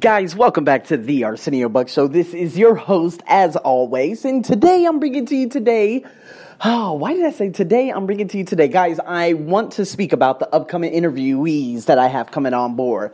Guys, welcome back to the Arsenio Buck Show. This is your host, as always, and today I'm bringing to you today. Oh, why did I say today? I'm bringing to you today, guys. I want to speak about the upcoming interviewees that I have coming on board.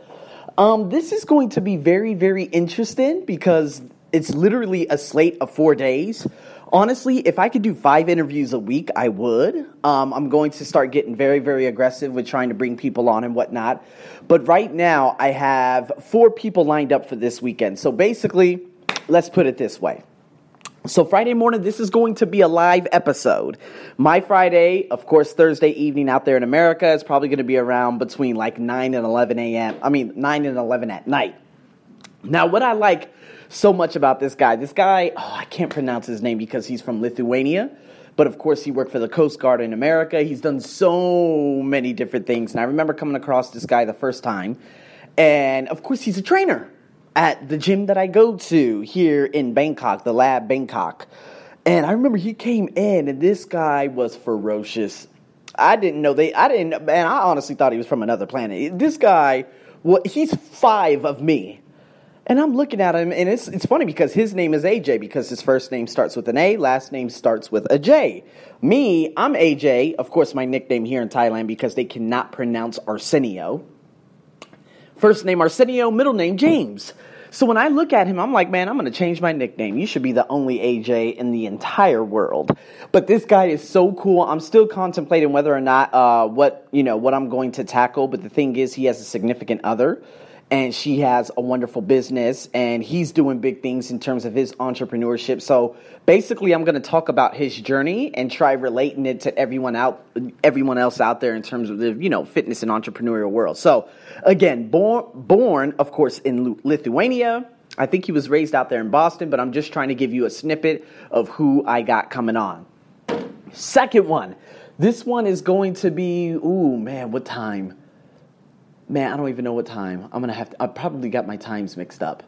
Um, this is going to be very, very interesting because it's literally a slate of four days honestly, if I could do five interviews a week, I would. Um, I'm going to start getting very, very aggressive with trying to bring people on and whatnot. But right now, I have four people lined up for this weekend. So basically, let's put it this way. So Friday morning, this is going to be a live episode. My Friday, of course, Thursday evening out there in America is probably going to be around between like 9 and 11 a.m. I mean, 9 and 11 at night. Now, what I like so much about this guy. This guy, oh, I can't pronounce his name because he's from Lithuania. But of course, he worked for the Coast Guard in America. He's done so many different things. And I remember coming across this guy the first time. And of course, he's a trainer at the gym that I go to here in Bangkok, the Lab Bangkok. And I remember he came in, and this guy was ferocious. I didn't know they, I didn't, man, I honestly thought he was from another planet. This guy, well, he's five of me. And I'm looking at him, and it's it's funny because his name is AJ because his first name starts with an A, last name starts with a J. Me, I'm AJ, of course, my nickname here in Thailand because they cannot pronounce Arsenio. First name Arsenio, middle name James. So when I look at him, I'm like, man, I'm going to change my nickname. You should be the only AJ in the entire world. But this guy is so cool. I'm still contemplating whether or not uh, what you know what I'm going to tackle. But the thing is, he has a significant other and she has a wonderful business and he's doing big things in terms of his entrepreneurship. So basically i'm going to talk about his journey and try relating it to everyone out everyone else out there in terms of the you know fitness and entrepreneurial world. So again born born of course in lithuania. I think he was raised out there in boston but i'm just trying to give you a snippet of who i got coming on. Second one. This one is going to be ooh man what time man, I don't even know what time. I'm gonna have to. I probably got my times mixed up.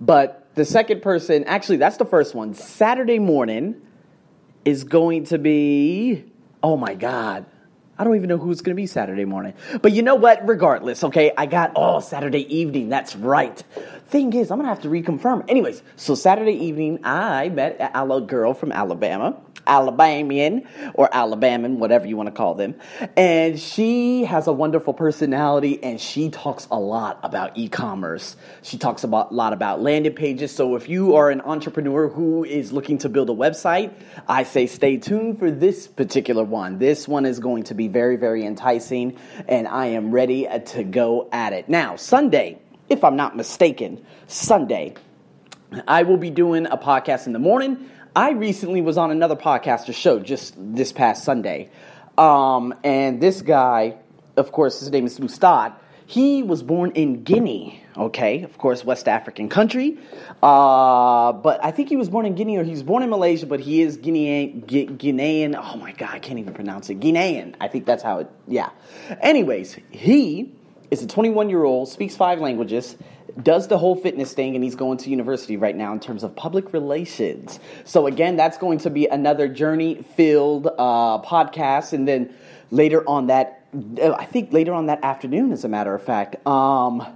But the second person, actually, that's the first one. Saturday morning is going to be. Oh my God. I don't even know who's going to be Saturday morning. But you know what? Regardless, okay, I got, oh, Saturday evening. That's right. Thing is, I'm going to have to reconfirm. Anyways, so Saturday evening, I met a girl from Alabama. Alabamian or Alabaman, whatever you want to call them. And she has a wonderful personality and she talks a lot about e commerce. She talks about, a lot about landing pages. So if you are an entrepreneur who is looking to build a website, I say stay tuned for this particular one. This one is going to be very, very enticing and I am ready uh, to go at it. Now, Sunday, if I'm not mistaken, Sunday, I will be doing a podcast in the morning. I recently was on another podcaster show just this past Sunday. Um, and this guy, of course, his name is Mustad. He was born in Guinea, okay, of course, West African country. Uh, but I think he was born in Guinea or he was born in Malaysia, but he is Guinean. Guinean. Oh my God, I can't even pronounce it. Guinean. I think that's how it, yeah. Anyways, he is a 21 year old, speaks five languages, does the whole fitness thing and he's going to university right now in terms of public relations. So again, that's going to be another journey filled uh, podcast. And then later on that, I think later on that afternoon, as a matter of fact, um,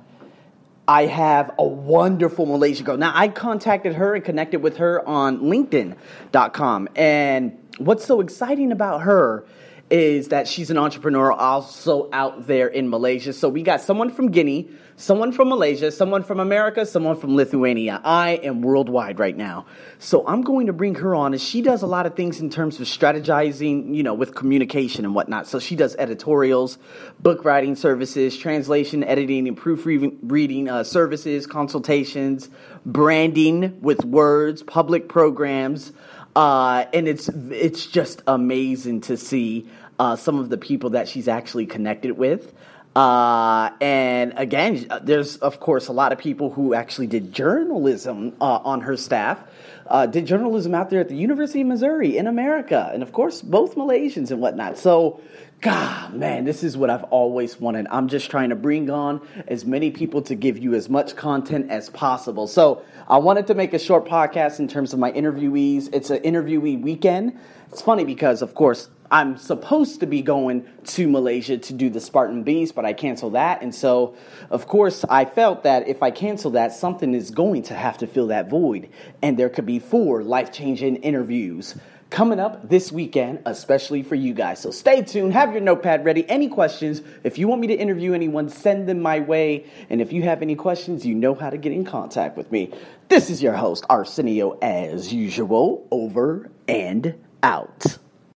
I have a wonderful Malaysian girl. Now, I contacted her and connected with her on LinkedIn.com. And what's so exciting about her is that she's an entrepreneur also out there in Malaysia. So we got someone from Guinea someone from Malaysia, someone from America, someone from Lithuania. I am worldwide right now. So I'm going to bring her on, and she does a lot of things in terms of strategizing, you know, with communication and whatnot. So she does editorials, book writing services, translation, editing, and proofreading uh, services, consultations, branding with words, public programs. Uh, and it's it's just amazing to see uh, some of the people that she's actually connected with. Uh, and again, there's of course a lot of people who actually did journalism uh, on her staff. Uh, did journalism out there at the University of Missouri in America, and of course both Malaysians and whatnot. So, God, man, this is what I've always wanted. I'm just trying to bring on as many people to give you as much content as possible. So, I wanted to make a short podcast in terms of my interviewees. It's an interviewee weekend. It's funny because, of course, I'm supposed to be going to Malaysia to do the Spartan Beast, but I canceled that. And so, of course, I felt that if I cancel that, something is going to have to fill that void. And there could be four life changing interviews coming up this weekend, especially for you guys. So stay tuned, have your notepad ready. Any questions, if you want me to interview anyone, send them my way. And if you have any questions, you know how to get in contact with me. This is your host, Arsenio, as usual, over and out.